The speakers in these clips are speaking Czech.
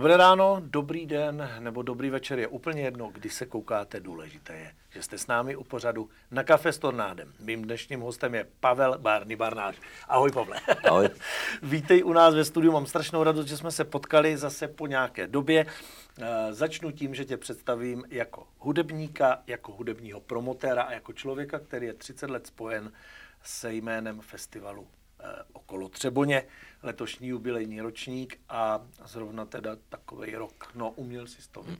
Dobré ráno, dobrý den nebo dobrý večer je úplně jedno, kdy se koukáte. Důležité je, že jste s námi u pořadu na kafe s Tornádem. Mým dnešním hostem je Pavel Bárny Barnáš. Ahoj Pavle. Ahoj. Vítej u nás ve studiu, mám strašnou radost, že jsme se potkali zase po nějaké době. Eh, začnu tím, že tě představím jako hudebníka, jako hudebního promotéra a jako člověka, který je 30 let spojen se jménem festivalu okolo Třeboně letošní jubilejní ročník a zrovna teda takový rok. No, uměl si z toho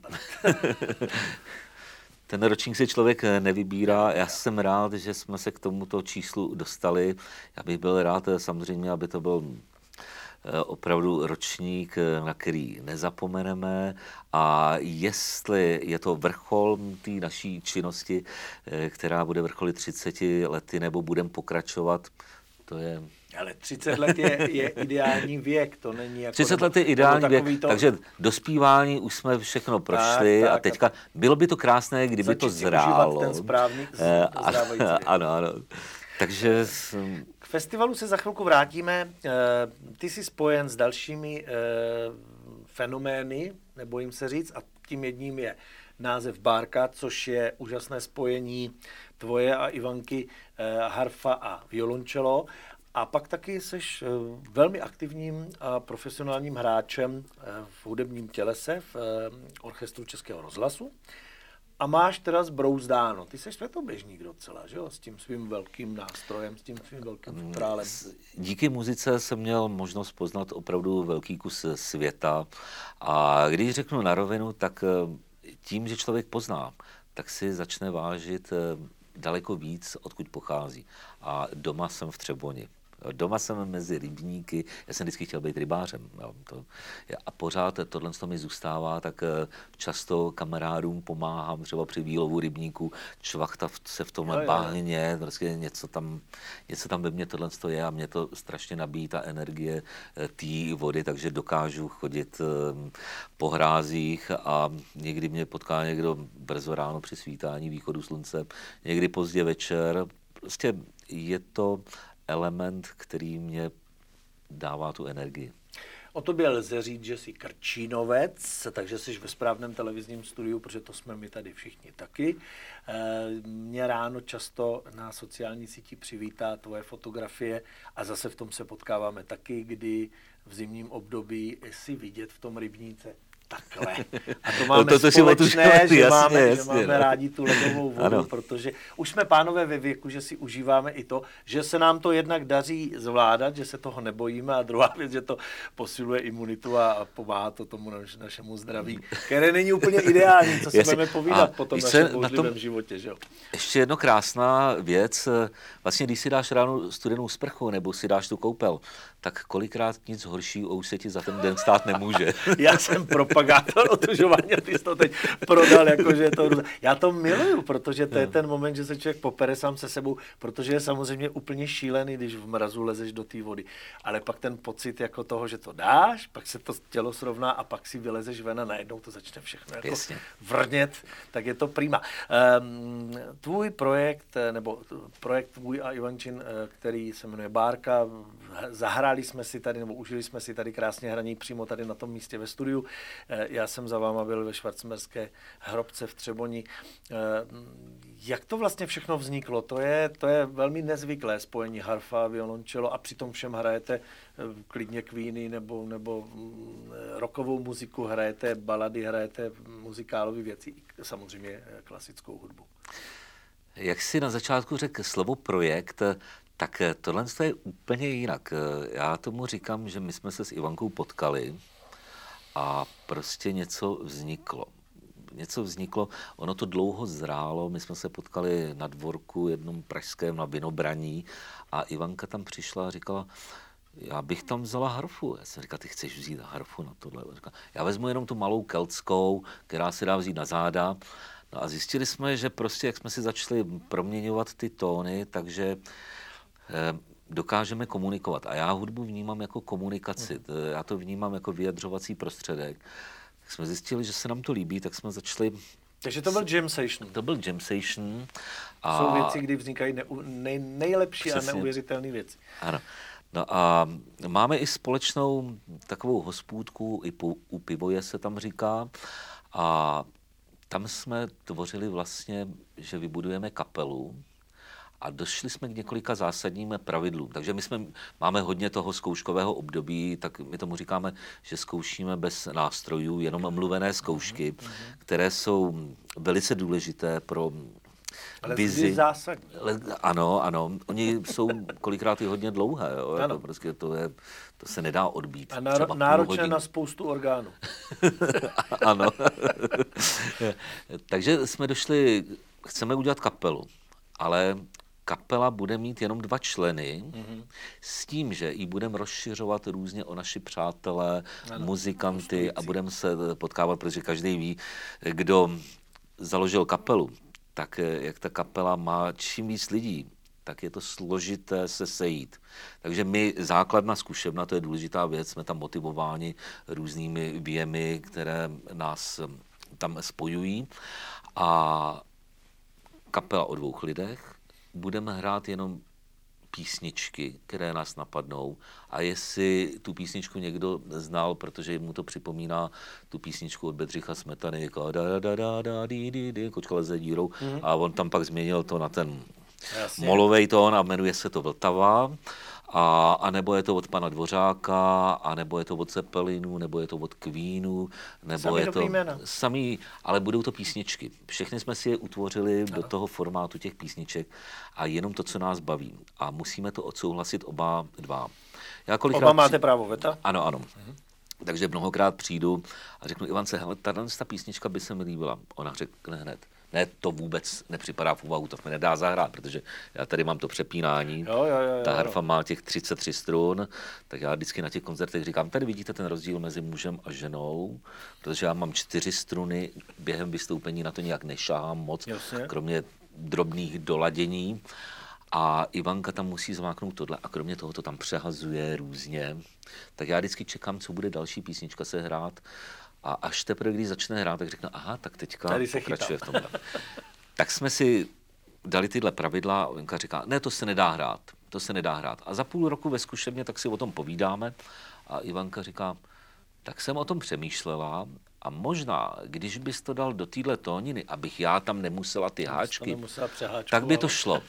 Ten ročník si člověk eh, nevybírá. Já jsem rád, že jsme se k tomuto číslu dostali. Já bych byl rád eh, samozřejmě, aby to byl eh, opravdu ročník, na který nezapomeneme a jestli je to vrchol té naší činnosti, která bude vrcholit 30 lety, nebo budeme pokračovat, to je ale 30 let je, je ideální věk, to není jako... 30 let je ideální věk, to... takže dospívání už jsme všechno prošli tak, tak, a teďka a... bylo by to krásné, kdyby to zrálo. ten správný, eh, Ano, ano. Takže... K festivalu se za chvilku vrátíme. Eh, ty jsi spojen s dalšími eh, fenomény, nebojím se říct, a tím jedním je název Bárka, což je úžasné spojení tvoje a Ivanky harfa a violončelo. A pak taky jsi eh, velmi aktivním a profesionálním hráčem eh, v hudebním tělese v eh, orchestru Českého rozhlasu. A máš teda zbrouzdáno. Ty jsi světoběžník docela, že jo? S tím svým velkým nástrojem, s tím svým velkým. Mm, díky muzice jsem měl možnost poznat opravdu velký kus světa. A když řeknu na rovinu, tak tím, že člověk pozná, tak si začne vážit daleko víc, odkud pochází. A doma jsem v Třeboni. Doma jsem mezi rybníky, já jsem vždycky chtěl být rybářem. Jo, to, a pořád tohle to mi zůstává, tak eh, často kamarádům pomáhám třeba při výlovu rybníků, čvachta se v tom bahně, prostě něco tam, něco tam ve mně tohle je a mě to strašně nabíjí ta energie eh, té vody, takže dokážu chodit eh, po hrázích a někdy mě potká někdo brzo ráno při svítání východu slunce, někdy pozdě večer. Prostě je to element, který mě dává tu energii. O tobě lze říct, že jsi krčínovec, takže jsi ve správném televizním studiu, protože to jsme my tady všichni taky. Eh, mě ráno často na sociální síti přivítá tvoje fotografie a zase v tom se potkáváme taky, kdy v zimním období si vidět v tom rybníce takhle. A to máme to, to společné, že, jasně, máme, jasně, že máme no. rádi tu ledovou vodu, ano. protože už jsme pánové ve věku, že si užíváme i to, že se nám to jednak daří zvládat, že se toho nebojíme a druhá věc, že to posiluje imunitu a pomáhá to tomu naš, našemu zdraví, které není úplně ideální, co si budeme povídat po tom našem bouřlivém životě. Že? Ještě jedno krásná věc, vlastně když si dáš ráno studenou sprchu nebo si dáš tu koupel, tak kolikrát nic horšího už se ti za ten den stát nemůže. Já jsem propagátor otužování a ty jsi to teď prodal, jakože je to Já to miluju, protože to je ten moment, že se člověk popere sám se sebou, protože je samozřejmě úplně šílený, když v mrazu lezeš do té vody. Ale pak ten pocit jako toho, že to dáš, pak se to tělo srovná a pak si vylezeš ven a najednou to začne všechno jako Jasně. vrnět, tak je to prima. Um, tvůj projekt, nebo projekt tvůj a Ivančin, eh, který se jmenuje Bárka, zahráli jsme si tady, nebo užili jsme si tady krásně hraní přímo tady na tom místě ve studiu. Eh, já jsem za váma byl ve Švarcmerské hrobce v Třeboni. Eh, jak to vlastně všechno vzniklo? To je, to je velmi nezvyklé spojení harfa, violončelo a přitom všem hrajete eh, klidně kvíny nebo, nebo mm, rokovou muziku, hrajete balady, hrajete muzikálové věci, samozřejmě klasickou hudbu. Jak si na začátku řekl slovo projekt, Tak tohle je úplně jinak. Já tomu říkám, že my jsme se s Ivankou potkali a prostě něco vzniklo. Něco vzniklo, ono to dlouho zrálo, my jsme se potkali na dvorku jednom pražském na Vinobraní a Ivanka tam přišla a říkala, já bych tam vzala harfu. Já jsem říkal, ty chceš vzít harfu na tohle? Říkal, já vezmu jenom tu malou keltskou, která se dá vzít na záda. No a zjistili jsme, že prostě, jak jsme si začali proměňovat ty tóny, takže eh, dokážeme komunikovat. A já hudbu vnímám jako komunikaci. Já to vnímám jako vyjadřovací prostředek. Tak jsme zjistili, že se nám to líbí, tak jsme začali takže to byl jam session. To byl jam session. A... Jsou věci, kdy vznikají ne, nej, nejlepší Přesně. a neuvěřitelné věci. Ano. No a máme i společnou takovou hospůdku, i po, u pivoje se tam říká. A tam jsme tvořili vlastně, že vybudujeme kapelu, a došli jsme k několika zásadním pravidlům. Takže my jsme, máme hodně toho zkouškového období, tak my tomu říkáme, že zkoušíme bez nástrojů, jenom mluvené zkoušky, mhm, mhm. které jsou velice důležité pro ale vizi. zásadní. Ano, ano. Oni jsou kolikrát i hodně dlouhé. Jo? Ano. Jako prostě to, je, to se nedá odbít. A náro, náročné na spoustu orgánů. ano. Takže jsme došli, chceme udělat kapelu, ale kapela bude mít jenom dva členy, mm-hmm. s tím, že ji budeme rozšiřovat různě o naši přátelé, ano, muzikanty a budeme se potkávat, protože každý ví, kdo založil kapelu, tak eh, jak ta kapela má čím víc lidí, tak je to složité se sejít. Takže my, základna zkušebna, to je důležitá věc, jsme tam motivováni různými věmi, které nás eh, tam spojují. A kapela o dvou lidech, budeme hrát jenom písničky, které nás napadnou. A jestli tu písničku někdo znal, protože mu to připomíná tu písničku od Bedřicha Smetany, jako da, da, da, da, di, di, di, kočka leze dírou. Mm-hmm. a on tam pak změnil to na ten molovej tón a jmenuje se to Vltava a, a nebo je to od pana Dvořáka, a nebo je to od Cepelinu, nebo je to od Queenu, nebo samý je to jména. samý, ale budou to písničky. Všechny jsme si je utvořili ano. do toho formátu těch písniček a jenom to, co nás baví. A musíme to odsouhlasit oba dva. Já oba máte při... právo veta? Ano, ano. Mhm. Takže mnohokrát přijdu a řeknu Ivance, hele, tato ta písnička by se mi líbila. Ona řekne hned, ne, to vůbec nepřipadá v úvahu, to mi nedá zahrát, protože já tady mám to přepínání. Jo, jo, jo, Ta harfa má těch 33 strun, tak já vždycky na těch koncertech říkám, tady vidíte ten rozdíl mezi mužem a ženou, protože já mám čtyři struny, během vystoupení na to nějak nešahám moc, Jasně. kromě drobných doladění. A Ivanka tam musí zmáknout tohle a kromě toho to tam přehazuje různě. Tak já vždycky čekám, co bude další písnička se hrát a až teprve, když začne hrát, tak řekne, aha, tak teďka Tady se pokračuje chytám. v tomhle. tak jsme si dali tyhle pravidla a Lenka říká, ne, to se nedá hrát, to se nedá hrát. A za půl roku ve zkušebně tak si o tom povídáme a Ivanka říká, tak jsem o tom přemýšlela a možná, když bys to dal do téhle tóniny, abych já tam nemusela ty háčky, tak by to šlo.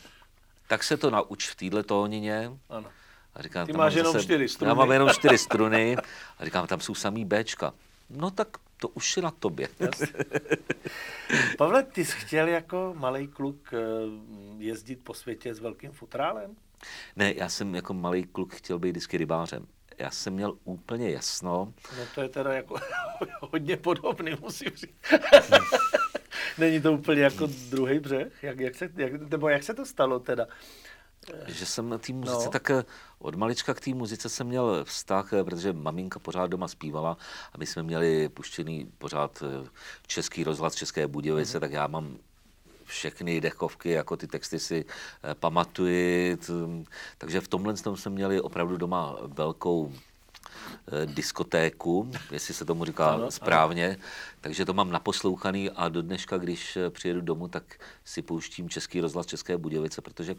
Tak se to nauč v téhle tónině. Ano. A říkám, Ty máš jenom zase, čtyři struny. Já mám jenom čtyři struny a říkám, tam jsou samý Bčka. No tak to už je na tobě. Pavle, ty jsi chtěl jako malý kluk eh, jezdit po světě s velkým futrálem? Ne, já jsem jako malý kluk chtěl být vždycky rybářem. Já jsem měl úplně jasno. No to je teda jako hodně podobný, musím říct. Není to úplně jako druhý břeh? Jak, jak se, jak, nebo jak se to stalo teda? Že jsem na té muzice no. tak eh, od malička k té muzice jsem měl vztah, eh, protože maminka pořád doma zpívala a my jsme měli puštěný pořád eh, český rozhlas České Budějovice, mm-hmm. tak já mám všechny dechovky, jako ty texty si pamatuji. takže v tomhle jsme měli opravdu doma velkou diskotéku, jestli se tomu říká ano, správně, ano. takže to mám naposlouchaný a do dneška, když přijedu domů, tak si pouštím Český rozhlas České Budějovice, protože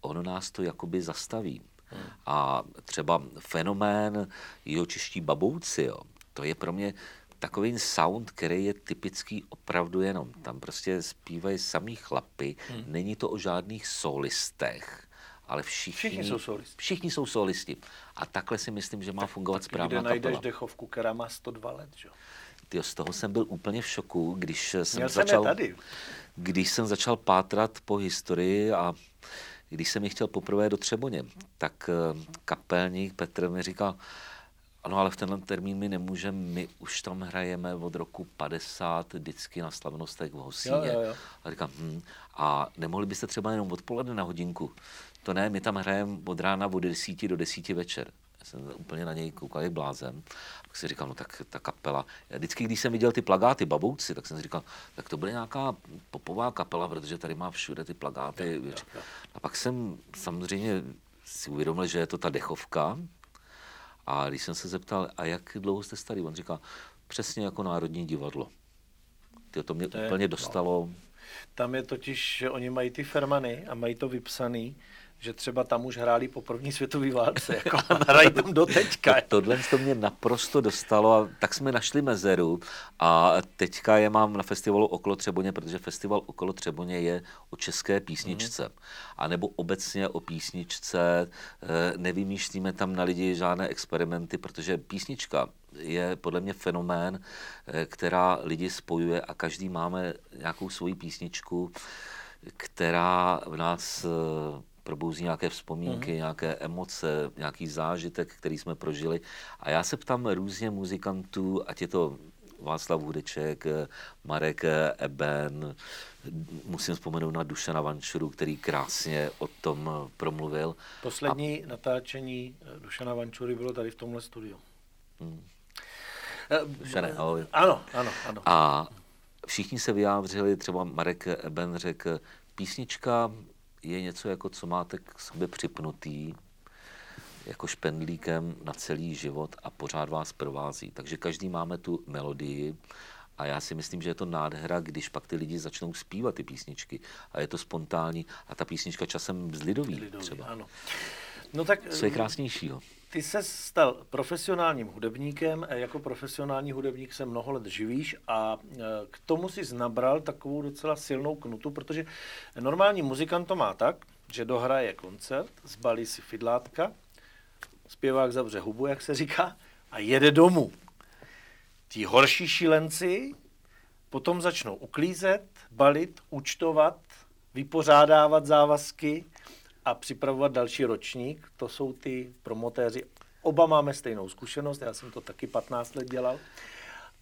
ono nás to jakoby zastaví. Hmm. A třeba fenomén jeho čeští babouci, jo, to je pro mě takový sound, který je typický opravdu jenom. Tam prostě zpívají samý chlapy, hmm. není to o žádných solistech, ale všichni, všichni jsou solisti. Všichni jsou solisti. A takhle si myslím, že má tak, fungovat tak správná kde najdeš dechovku, která má 102 let, že? Tyjo, z toho jsem byl úplně v šoku, když jsem Měl začal... Jsem tady. Když jsem začal pátrat po historii a když jsem ji chtěl poprvé do Třeboně, tak eh, kapelník Petr mi říkal, ano, ale v tenhle termín my nemůžeme, my už tam hrajeme od roku 50 vždycky na slavnostech v Hosíně. Jo, jo, jo. A říkám, hm, a nemohli byste třeba jenom odpoledne na hodinku? To ne, my tam hrajeme od rána od 10 do 10 večer. Já jsem úplně na něj koukal jak blázen. Tak si říkal, no tak ta kapela. Já vždycky, když jsem viděl ty plagáty babouci, tak jsem si říkal, tak to bude nějaká popová kapela, protože tady má všude ty plagáty. jo, jo. A pak jsem samozřejmě si uvědomil, že je to ta dechovka. A když jsem se zeptal, a jak dlouho jste starý, on říká, přesně jako Národní divadlo. Tyjo, to mě To je- úplně dostalo. Tam je totiž, že oni mají ty fermany a mají to vypsaný, že třeba tam už hráli po první světové válce, jako hrají tam do teďka. Tak tohle to mě naprosto dostalo a tak jsme našli mezeru a teďka je mám na festivalu Okolo Třeboně, protože festival Okolo Třeboně je o české písničce. Mm. A nebo obecně o písničce, eh, nevymýšlíme tam na lidi žádné experimenty, protože písnička je podle mě fenomén, eh, která lidi spojuje a každý máme nějakou svoji písničku, která v nás eh, probouzí nějaké vzpomínky, mm. nějaké emoce, nějaký zážitek, který jsme prožili. A já se ptám různě muzikantů, ať je to Václav Hudeček, Marek Eben, musím vzpomenout na Dušana Vančuru, který krásně o tom promluvil. Poslední a... natáčení eh, Dušana Vančury bylo tady v tomhle studiu. Hmm. Eh, Dušane, ahoj. Ano, ano, ano. A všichni se vyjádřili, třeba Marek Eben řekl, písnička je něco, jako co máte k sobě připnutý, jako špendlíkem na celý život a pořád vás provází. Takže každý máme tu melodii a já si myslím, že je to nádhera, když pak ty lidi začnou zpívat ty písničky a je to spontánní a ta písnička časem zlidoví, Lidový, třeba. Ano. No tak Co je krásnějšího? Ty se stal profesionálním hudebníkem, a jako profesionální hudebník se mnoho let živíš a e, k tomu si nabral takovou docela silnou knutu, protože normální muzikant to má tak, že dohraje koncert, zbalí si fidlátka, zpěvák zavře hubu, jak se říká, a jede domů. Ti horší šílenci potom začnou uklízet, balit, účtovat, vypořádávat závazky a připravovat další ročník. To jsou ty promotéři. Oba máme stejnou zkušenost, já jsem to taky 15 let dělal.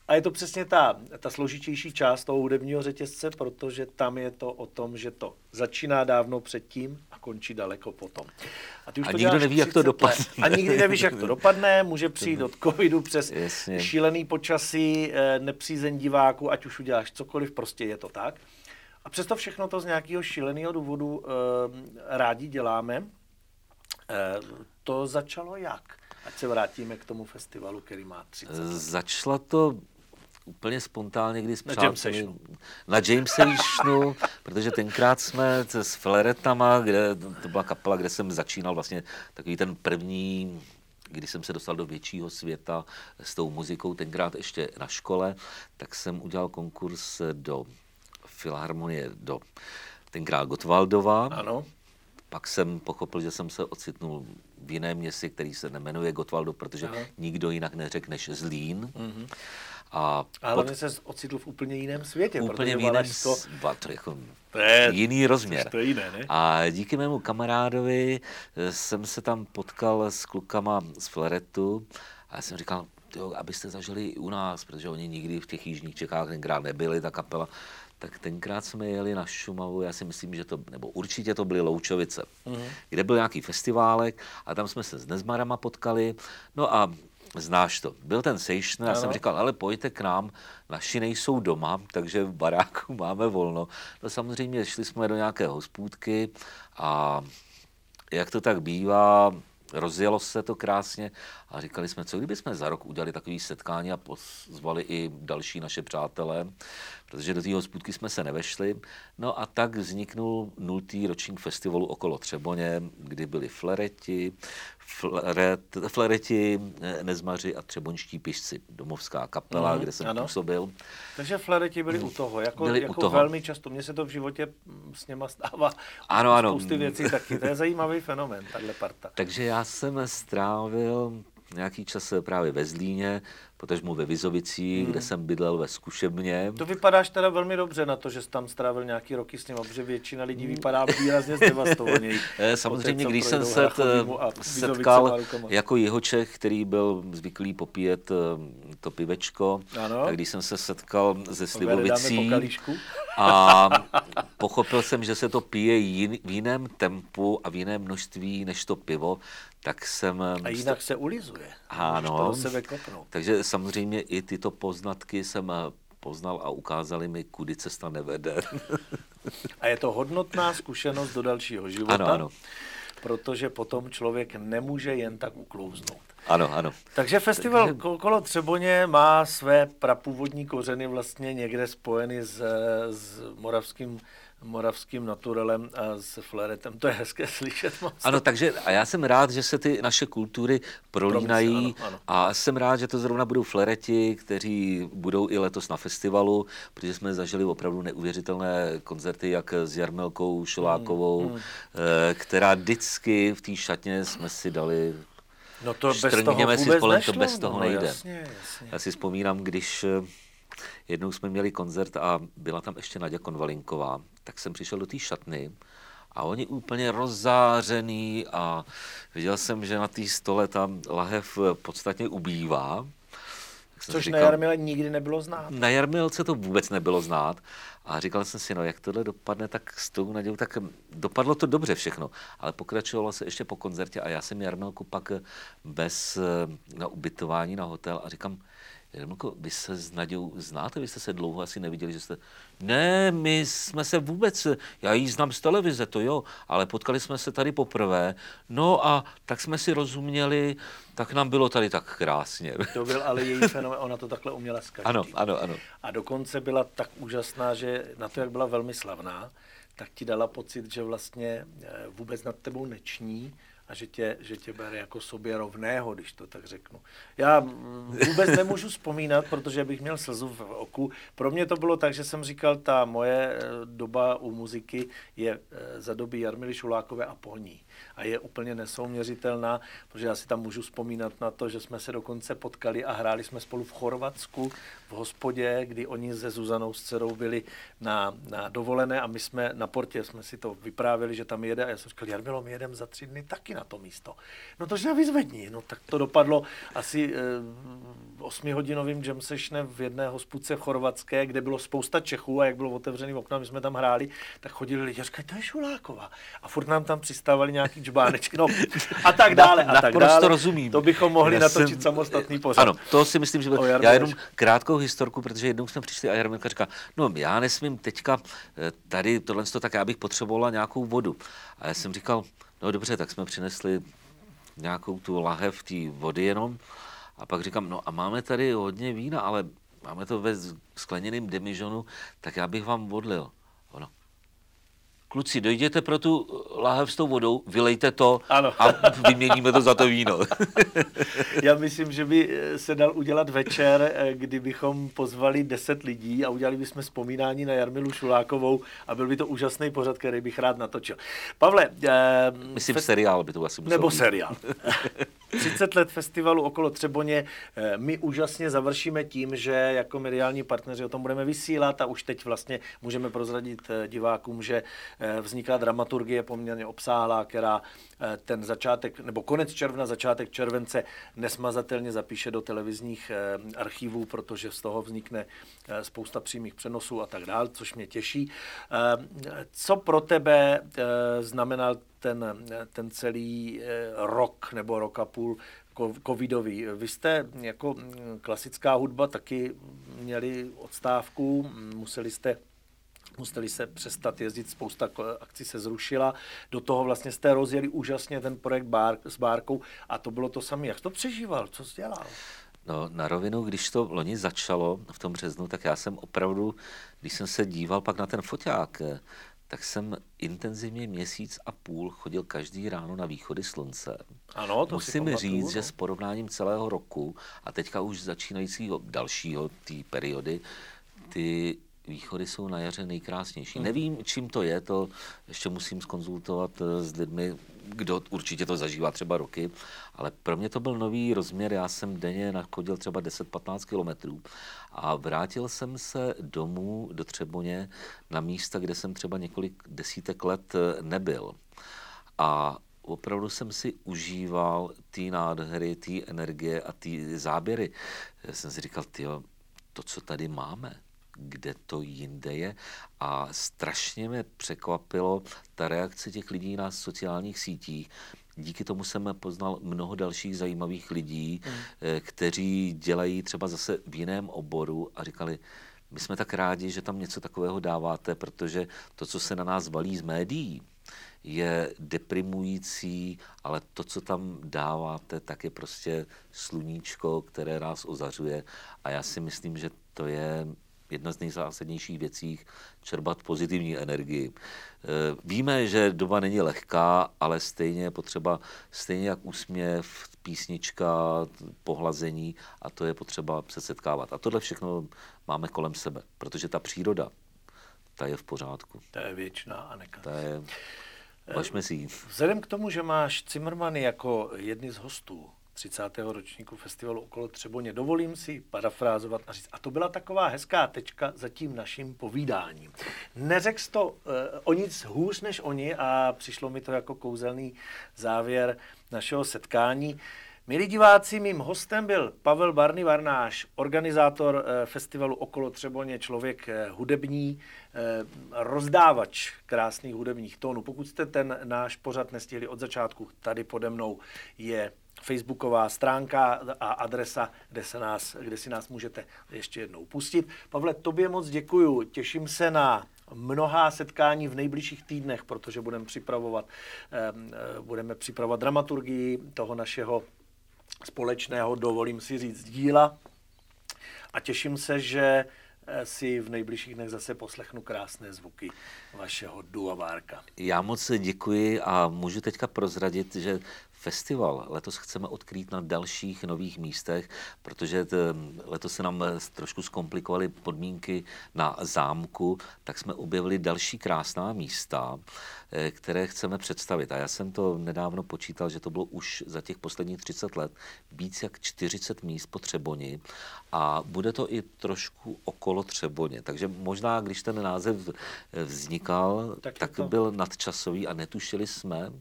A je to přesně ta, ta složitější část toho hudebního řetězce, protože tam je to o tom, že to začíná dávno předtím a končí daleko potom. A ty to nikdo neví, jak to 30 let. dopadne. A nikdy nevíš, jak to dopadne. Může přijít od covidu přes Jasně. šílený počasí, eh, nepřízeň diváků, ať už uděláš cokoliv, prostě je to tak. A přesto všechno to z nějakého šíleného důvodu e, rádi děláme. E, to začalo jak? Ať se vrátíme k tomu festivalu, který má 30 let. Začala to úplně spontánně, kdy s Na přáteli- Jam Sessionu. Na James Sessionu, protože tenkrát jsme s Fleretama, kde to byla kapela, kde jsem začínal vlastně takový ten první když jsem se dostal do většího světa s tou muzikou, tenkrát ještě na škole, tak jsem udělal konkurs do Filharmonie do tenkrát Gottwaldova. Ano. Pak jsem pochopil, že jsem se ocitnul v jiném městě, který se nemenuje Gottwaldov, protože Aha. nikdo jinak neřekl než Zlín. Mhm. A A pod se ocitl v úplně jiném světě. úplně protože v jiném, to jako to je, jiný rozměr. to je jiné, ne? A díky mému kamarádovi eh, jsem se tam potkal s klukama z Fleretu a já jsem říkal, jo, abyste zažili i u nás, protože oni nikdy v těch jižních Čechách tenkrát nebyli, ta kapela. Tak tenkrát jsme jeli na Šumavu, já si myslím, že to, nebo určitě to byly Loučovice, Mhm. kde byl nějaký festiválek a tam jsme se s Nezmarama potkali. No a znáš to, byl ten Sejšner, já jsem říkal, ale pojďte k nám, naši nejsou doma, takže v baráku máme volno. No samozřejmě šli jsme do nějaké hospůdky a jak to tak bývá, rozjelo se to krásně a říkali jsme, co kdyby jsme za rok udělali takový setkání a pozvali i další naše přátelé, protože do té hospůdky jsme se nevešli. No a tak vzniknul nultý ročník festivalu okolo Třeboně, kdy byli flereti, fleret, flereti, eh, nezmaři a třeboňští pišci, domovská kapela, Mhm, kde jsem ano. působil. Takže flereti byli u toho, jako, Byli u jako toho. velmi často. Mně se to v životě mm, s něma stává. Ano, ano. Spousty věcí taky. To je zajímavý fenomén, tahle parta. Takže já jsem strávil nějaký čas právě ve Zlíně, potažmo ve Vizovicích, hmm. kde jsem bydlel ve zkušebně. To vypadáš teda velmi dobře na to, že jsi tam strávil nějaký roky s ním, protože většina lidí vypadá výrazně zdevastovaněji. Eh, samozřejmě, když jsem se setkal jako Jihočech, který byl zvyklý popíjet eh, to pivečko, ano. tak když jsem se setkal ze Slivovicí a pochopil jsem, že se to pije jin, v jiném tempu a v jiném množství než to pivo, tak jsem... A jinak se ulizuje. Ano. Takže samozřejmě i tyto poznatky jsem eh, poznal a ukázali mi, kudy cesta nevede. a je to hodnotná zkušenost do dalšího života. Ano, ano. Protože potom člověk nemůže jen tak uklouznout. Ano, ano. Takže festival Takže... Kolo Třeboně má své prapůvodní kořeny vlastně někde spojeny s, s moravským moravským naturelem a s fleretem. To je hezké slyšet moc. Ano, takže a já jsem rád, že se ty naše kultury prolínají ano, ano. a jsem rád, že to zrovna budou flereti, kteří budou i letos na festivalu, protože jsme zažili opravdu neuvěřitelné koncerty, jak s Jarmelkou Šolákovou, hmm, hmm. která vždycky v té šatně jsme si dali No to bez toho vůbec si spolem, nešlo. to bez toho no, nejde. Jasně, jasně. Já si vzpomínám, když eh, jednou jsme měli koncert a byla tam ještě Nadia Konvalinková, tak jsem přišel do té šatny a oni úplně rozzářený a viděl jsem, že na té stole tam lahev podstatně ubývá. Což říkal, na Jarmile nikdy nebylo znát. Na Jarmilce to vůbec nebylo znát. A říkal jsem si, no jak tohle dopadne, tak s tou nadějou, tak dopadlo to dobře všechno. Ale pokračovalo se ještě po koncertě a já jsem Jarmilku pak bez eh, na ubytování na hotel a říkám, Jarmilko, vy se s Nadějou znáte, vy jste se dlouho asi neviděli, že jste... Ne, my jsme se vůbec, já ji znám z televize, to jo, ale potkali jsme se tady poprvé, no a tak jsme si rozuměli, tak nám bylo tady tak krásně. To byl ale její fenomén, ona to takhle uměla s Ano, ano, ano. A dokonce byla tak úžasná, že na to, jak byla velmi slavná, tak ti dala pocit, že vlastně eh, vůbec nad tebou neční, a že tě, že tě bere jako sobě rovného, když to tak řeknu. Já vůbec nemůžu vzpomínat, protože bych měl slzu v oku. Pro mě to bylo tak, že jsem říkal, ta moje eh, doba u muziky je eh, za doby Jarmily Šulákové a po ní a je úplně nesouměřitelná, protože já si tam můžu vzpomínat na to, že jsme se dokonce potkali a hráli jsme spolu v Chorvatsku v hospodě, kdy oni se Zuzanou s dcerou byli na, na dovolené a my jsme na portě jsme si to vyprávěli, že tam jede a já jsem říkal, Jarmilo, my jedeme za tři dny taky na to místo. No to že vyzvedni. No tak to dopadlo asi eh, osmihodinovým jam sessionem v jedné hospůdce chorvatské, kde bylo spousta Čechů a jak bylo otevřený okna, my jsme tam hráli, tak chodili lidi a říkali, to je Šuláková. A furt nám tam přistávali nějaký čbánečky, no a tak dále. A tak dále. rozumím. To bychom mohli Já natočit jsem, samostatný pořad. Ano, to si myslím, že já jenom krátkou historku, protože jednou jsme přišli a Jarmilka říká, no já nesmím teďka eh, tady tohle, tak já bych potřebovala nějakou vodu. A já jsem říkal, no dobře, tak jsme přinesli nějakou tu lahev té vody jenom. A pak říkám, no a máme tady hodně vína, ale máme to ve skleněném demižonu, tak já bych vám vodlil kluci, dojděte pro tu láhev s tou vodou, vylejte to ano. a vyměníme to za to víno. Já myslím, že by se dal udělat večer, kdybychom pozvali deset lidí a udělali bychom vzpomínání na Jarmilu Šulákovou a byl by to úžasný pořad, který bych rád natočil. Pavle. Eh, myslím, fe... seriál by to asi musel Nebo být. seriál. 30 let festivalu okolo Třeboně. Eh, my úžasně završíme tím, že jako mediální partneři o tom budeme vysílat a už teď vlastně můžeme prozradit eh, divákům, že eh, vzniká dramaturgie poměrně obsáhlá, která ten začátek, nebo konec června, začátek července nesmazatelně zapíše do televizních archivů, protože z toho vznikne spousta přímých přenosů a tak dále, což mě těší. Co pro tebe znamenal ten, ten celý eh, rok nebo rok a půl covidový. Vy jste jako mm, klasická hudba taky měli odstávku, museli jste museli se přestat jezdit, spousta akcí se zrušila, do toho vlastně jste rozjeli úžasně ten projekt bar, s Bárkou a to bylo to samé. Jak to přežíval? Co jsi dělal? No, na rovinu, když to loni začalo v tom březnu, tak já jsem opravdu, když jsem se díval pak na ten foťák, tak jsem intenzivně měsíc a půl chodil každý ráno na východy slunce. Ano, to Musím říct, no. že s porovnáním celého roku a teďka už začínajícího dalšího té periody, ty východy jsou na jaře nejkrásnější. Hmm. Nevím, čím to je, to ještě musím skonzultovat eh, s lidmi, kdo určitě to zažívá třeba roky, ale pro mě to byl nový rozměr. Já jsem denně nachodil třeba 10-15 kilometrů a vrátil jsem se domů do Třeboně na místa, kde jsem třeba několik desítek let eh, nebyl. A opravdu jsem si užíval ty nádhery, ty energie a ty záběry. Já jsem si říkal, tyjo, to, co tady máme, kde to jinde je. A strašně mě překvapilo ta reakce těch lidí na sociálních sítích. Díky tomu jsem poznal mnoho dalších zajímavých lidí, mm. kteří dělají třeba zase v jiném oboru a říkali, my jsme tak rádi, že tam něco takového dáváte, protože to, co se na nás valí z médií, je deprimující, ale to, co tam dáváte, tak je prostě sluníčko, které nás ozařuje a já si myslím, že to je jedna z nejzásadnějších věcí čerpat pozitivní energii. E, víme, že doba není lehká, ale stejně je potřeba, stejně jak úsměv, písnička, pohlazení a to je potřeba se setkávat. A tohle všechno máme kolem sebe, protože ta příroda, ta je v pořádku. Ta je věčná a Ta je... Važme si ji. Vzhledem k tomu, že máš Cimrmany jako jedny z hostů 30. ročníku festivalu okolo Třeboně, dovolím si parafrázovat a říct, a to byla taková hezká tečka za tím naším povídáním. Neřekl to uh, o nic hůř než oni a přišlo mi to jako kouzelný závěr našeho setkání. Milí diváci, mým hostem byl Pavel Barny Varnáš, organizátor eh, festivalu Okolo Třeboně, člověk eh, hudební, rozdávač krásných hudebních tónů. Pokud jste ten náš pořad nestihli od začátku, tady pode mnou je facebooková stránka a adresa, kde, se nás, kde si nás můžete ještě jednou pustit. Pavle, tobě moc děkuju. Těším se na mnohá setkání v nejbližších týdnech, protože budeme připravovat, budeme připravovat dramaturgii toho našeho společného, dovolím si říct, díla. A těším se, že eh, si v nejbližších dnech zase poslechnu krásné zvuky vašeho duavárka. Já moc děkuji a můžu teďka prozradit, že festival letos chceme odkrýt na dalších nových místech, protože letos se nám eh, trošku zkomplikovaly podmínky na zámku, tak jsme objevili další krásná místa, eh, které chceme představit. A já jsem to nedávno počítal, že to bylo už za těch posledních 30 let víc jak 40 míst po Třeboni a bude to i trošku okolo Třeboně. Takže možná, když ten název eh, vznikal, tak, tak byl nadčasový a netušili jsme,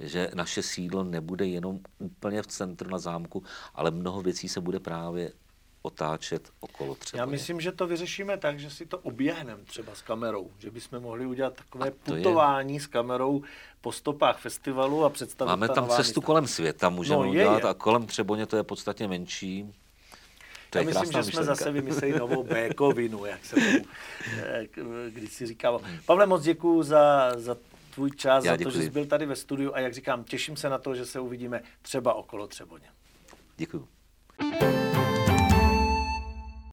že naše sídlo nebude jenom úplně v centru na zámku, ale mnoho věcí se bude právě otáčet okolo třeba. Já myslím, že to vyřešíme tak, že si to oběhneme třeba s kamerou, že bychom mohli udělat takové putování je... s kamerou po stopách festivalu a představit Máme tam cestu místa. kolem světa, můžeme no, udělat je. a kolem Třeboně to je podstatně menší. To Já myslím, že myšlenka. jsme zase vymysleli novou békovinu, jak se tomu eh, když si říkal. Pavle, moc děkuji za, za tvůj čas, za to, že jsi byl tady ve studiu a jak říkám, těším se na to, že se uvidíme třeba okolo Třeboně. Děkuji.